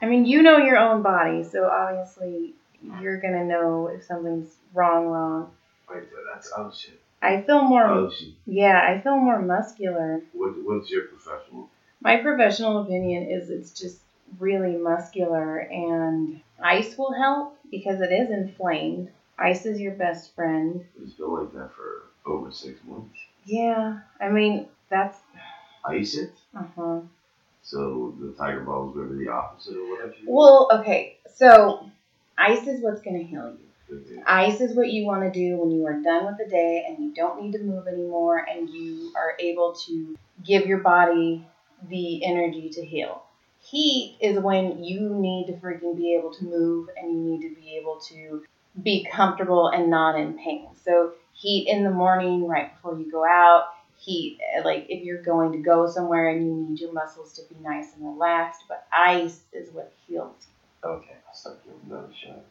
I mean, you know your own body, so obviously you're gonna know if something's wrong. Wrong. Right there. That's oh shit. I feel more. Oh shit. Yeah, I feel more muscular. What, what's your professional? My professional opinion is it's just really muscular, and ice will help because it is inflamed. Ice is your best friend. It's been like that for over six months. Yeah, I mean that's Ice it. uh huh. So the tiger balm is going to be the opposite of what I Well, okay, so ice is what's going to heal you. do. Ice is what you want to do when you are done with the day and you don't need to move anymore and you are able to give your body the energy to heal. Heat is when you need to freaking be able to move and you need to be able to be comfortable and not in pain. So, heat in the morning right before you go out, heat like if you're going to go somewhere and you need your muscles to be nice and relaxed, but ice is what heals. Okay, I'll start giving another shot.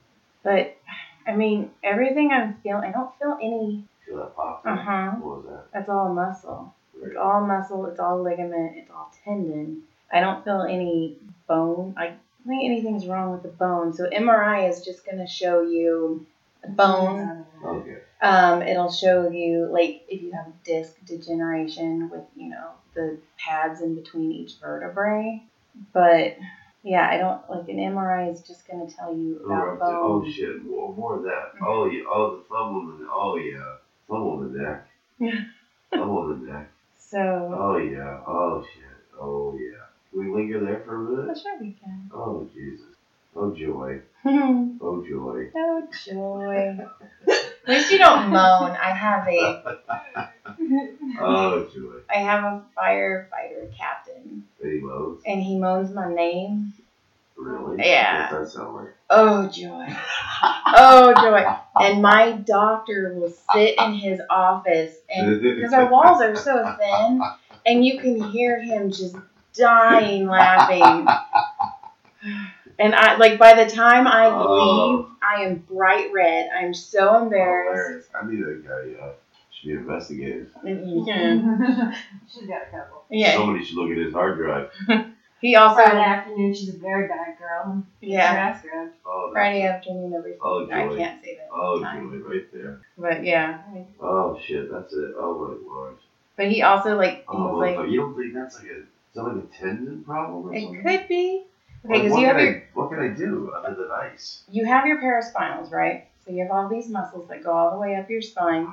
But I mean, everything I'm feeling, I don't feel any. Feel that pop? Uh huh. What was that? That's all muscle. Right. It's all muscle. It's all ligament. It's all tendon. I don't feel any bone. I don't think anything's wrong with the bone. So MRI is just gonna show you bone. Okay. Um, it'll show you like if you have disc degeneration with you know the pads in between each vertebrae. But yeah, I don't like an MRI is just gonna tell you Oh, about right. oh bone. shit! More, more of that. Oh yeah. Oh, the thumb on the. Oh yeah. Thumb on the neck. Yeah. thumb on the neck. So Oh yeah. Oh shit. Oh yeah. Can we linger there for a minute? sure we can. Oh Jesus. Oh joy. Oh joy. Oh joy. At least you don't moan. I have a Oh joy. I have a firefighter captain, Eddie Lowe's. and he moans my name. Really? Yeah. What's that sound like? Oh joy. Oh joy. And my doctor will sit in his office and because our walls are so thin and you can hear him just dying laughing. And I like by the time I Oh. leave, I am bright red. I'm so embarrassed. Hilarious. I need that guy. Uh, should be investigated. Yeah. She's got a couple. yeah. Somebody should look at his hard drive. He also Friday afternoon, she's a very bad girl. yeah. Her ass. Oh, Friday afternoon every Oh, I can't say that. Oh, time. joy, right there. But yeah. Oh shit, that's it. Oh my lord. But he also like Oh, he's like you don't think that's like a, is that like a tendon problem or it something? could be. Okay, because what you have can your I, what can I do other than ice? you have your paraspinals, right? So you have all these muscles that go all the way up your spine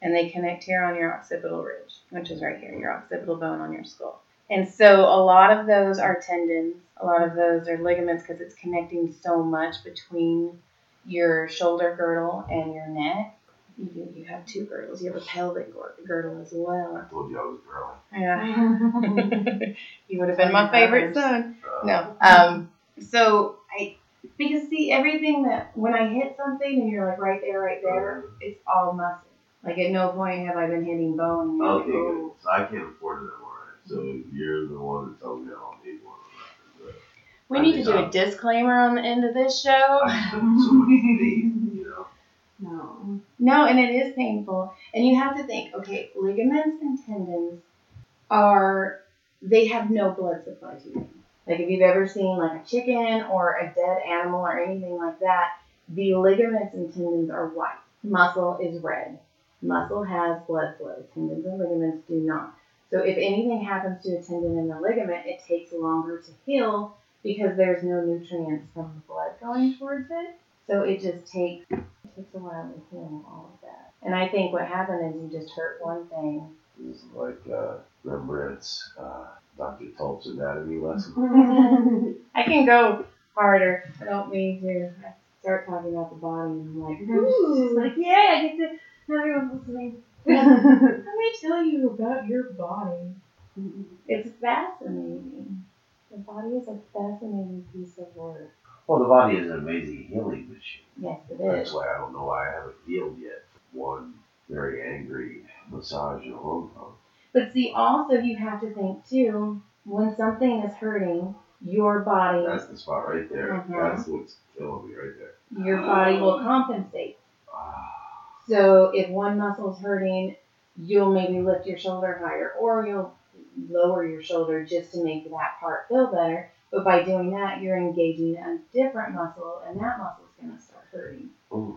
and they connect here on your occipital ridge, which is right here, your occipital bone on your skull. And so a lot of those are tendons, a lot of those are ligaments because it's connecting so much between your shoulder girdle and your neck. You, you have two girdles. You have a pelvic girdle as well. I told you I was growing. Yeah. you would have been my favorite son. Uh, No. Um. So I because see everything that when I hit something and you're like right there, right there, it's all muscle. Like at no point have I been hitting bone. Okay, like, good. So I can't afford an MRI. So you're the one that tells me I don't need one. We need to do a disclaimer on the end of this show. No. No, and it is painful. And you have to think, okay, ligaments and tendons are they have no blood supply to them. Like if you've ever seen like a chicken or a dead animal or anything like that, the ligaments and tendons are white. Muscle is red. Muscle has blood flow. Tendons and ligaments do not. So if anything happens to a tendon and a ligament, it takes longer to heal because there's no nutrients from the blood going towards it. So it just takes it takes a while to heal all of that. And I think what happened is you just hurt one thing. It's like uh, Rembrandt's uh, Dr. Tulp's anatomy lesson. I can go harder. I don't mean to. I start talking about the body and I'm like, ooh, like yeah, I get to have everyone listening. Let me tell you about your body. It's fascinating. The body is a fascinating piece of work. Well, the body is an amazing healing machine. Yes, it That's why I don't know why I haven't healed yet. One very angry massage in Hong Kong. But see, also you have to think too. When something is hurting, your body, That's the spot right there. Mhm. That's what's killing me right there. your body will compensate. Ah, So if one muscle's hurting, you'll maybe lift your shoulder higher or you'll lower your shoulder just to make that part feel better. But by doing that, you're engaging a different muscle and that muscle is going to start hurting. oof.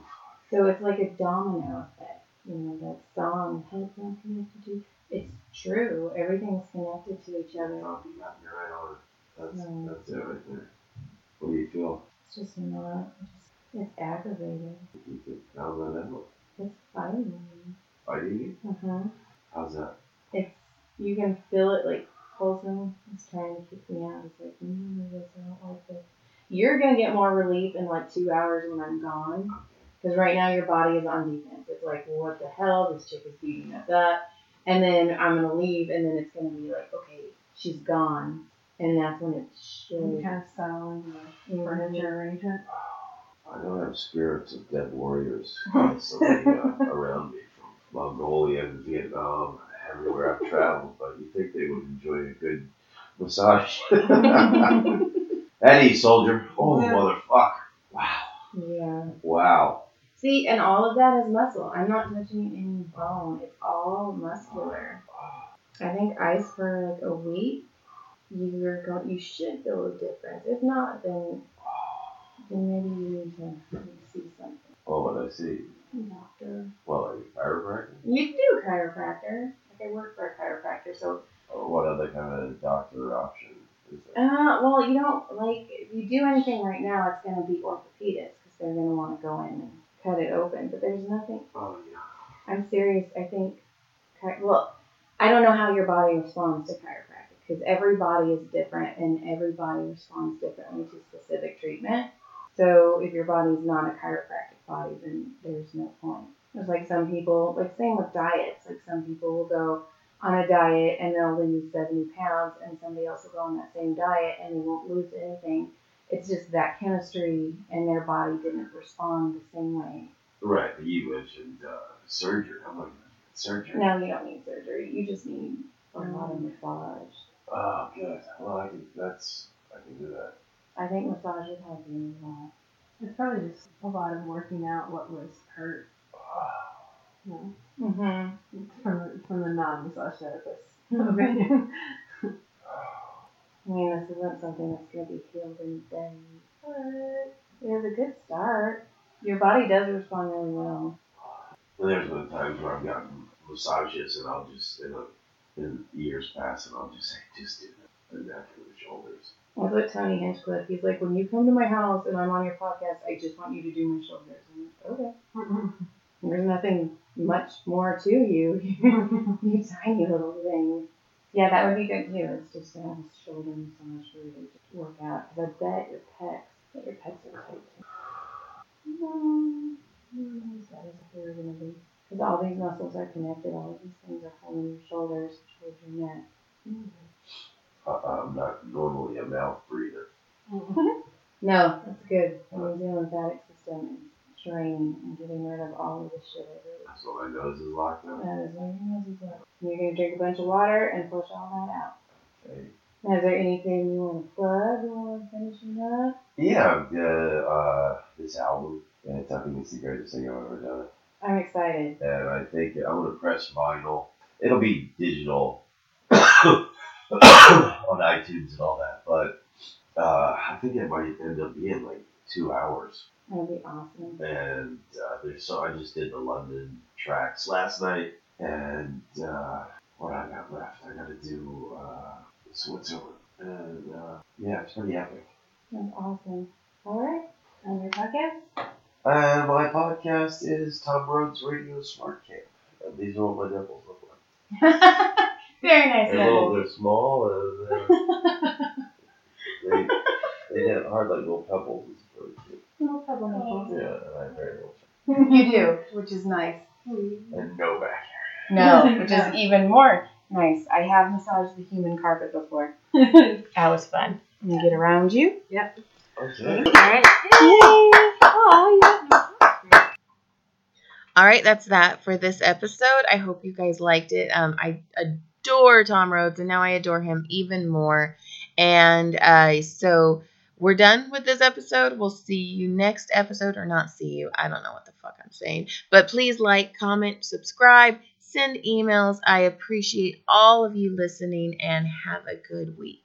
So it's like a domino effect. You know, that song, Heads Not Connected to. It's true. Everything's connected to each other. Oh, you got me right on. That's, Mm. that's it right there. What do you feel? It's just not, it's aggravated. You think, how's that out? It's fighting. Fighting you? Uh-huh. How's that? It's, you can feel it like Colson is trying to kick me out. He's like, no, this, I don't like this. You're gonna get more relief in like two hours when I'm gone. Because right now your body is on defense. It's like, well, what the hell? This chick is beating us up. And then I'm gonna leave, and then it's gonna be like, okay, she's gone, and that's when it's You should. kind of settle into the Mhm. furniture arrangement. I know I have spirits of dead warriors constantly uh, around me from Mongolia and Vietnam, everywhere I've traveled. But you think they would enjoy a good massage? Eddie, soldier. Oh, Yeah. motherfucker. Wow. Yeah. Wow. See, and all of that is muscle. I'm not touching any bone. It's all muscular. I think ice for like a week, you're going. You should feel a difference. If not, then then maybe you need to see something. Oh, what I see. Doctor. Well, are you chiropractor? You can do a chiropractor. Like I work for a chiropractor, so what other kind of doctor option is there? uh, well, you don't like if you do anything right now, it's gonna be orthopedics because they're gonna want to go in and cut it open. But there's nothing. Oh, yeah. I'm serious. I think, well, I don't know how your body responds to chiropractic because every body is different and every body responds differently to specific treatment. So if your body's not a chiropractic body, then there's no point. There's like some people, like same with diets. Like some people will go on a diet and they'll lose 70 pounds, and somebody else will go on that same diet and they won't lose anything. It's just that chemistry and their body didn't respond the same way. Right, but you mentioned uh, surgery. I'm like, surgery? No, you don't need surgery. You just need a lot of massage. Oh, good. Well, I can, that's, I can do that. I think massage would help you a lot. It's probably just a lot of working out what was hurt. You know, Mm-hmm. from from the non-massage therapist opinion. I mean, this isn't something that's going to be healed in days, but it was a good start. Your body does respond really well. And there's been times where I've gotten massages and I'll just, in, a, in years past, and I'll just say, just do the the neck and the shoulders. That's what Tony Hinchcliffe, he's like, when you come to my house and I'm on your podcast, I just want you to do my shoulders. I'm like, okay. There's nothing much more to you. you tiny little thing. Yeah, that would be good too. It's just to have a shoulder massage where you just work out. Because I bet your pecs, bet your pecs are tight too. No, no, as bad as they're gonna be. Because all these muscles are connected. All of these things are holding your shoulders towards your neck. Uh, I'm not normally a mouth breather. No, that's good. It means your lymphatic system draining and getting rid of all of the shit That's So my nose is locked up. That is where your nose is at. You're gonna drink a bunch of water and flush all that out. Okay. Now, is there anything you want to plug or finishing up? Yeah, uh, uh, this album, and it's, think it's the greatest thing I've ever done. I'm excited. And I think I'm gonna press vinyl. It'll be digital on iTunes and all that, but uh, I think it might end up being like two hours. That'd be awesome. And uh, so I just did the London tracks last night, and uh, what I got left, I got to do uh, Switzerland, and uh, yeah, it's pretty epic. That's awesome. All right. On your podcast? And my podcast is Tom Rhodes Radio Smart Camp. And these are what my nipples look like. Very nice. They're, little, they're small, and uh, they they get hard like little pebbles. It's really. No problem. nipples. Yeah, I have very little you do, which is nice. and no back hair. No, which is even more nice. I have massaged the human carpet before. That was fun. Let me get around you. Yep. Okay. All right. All right, that's that for this episode. I hope you guys liked it. Um, I adore Tom Rhodes, and now I adore him even more. And uh, so we're done with this episode. We'll see you next episode, or not see you. I don't know what the fuck I'm saying. But please like, comment, subscribe, send emails. I appreciate all of you listening, and have a good week.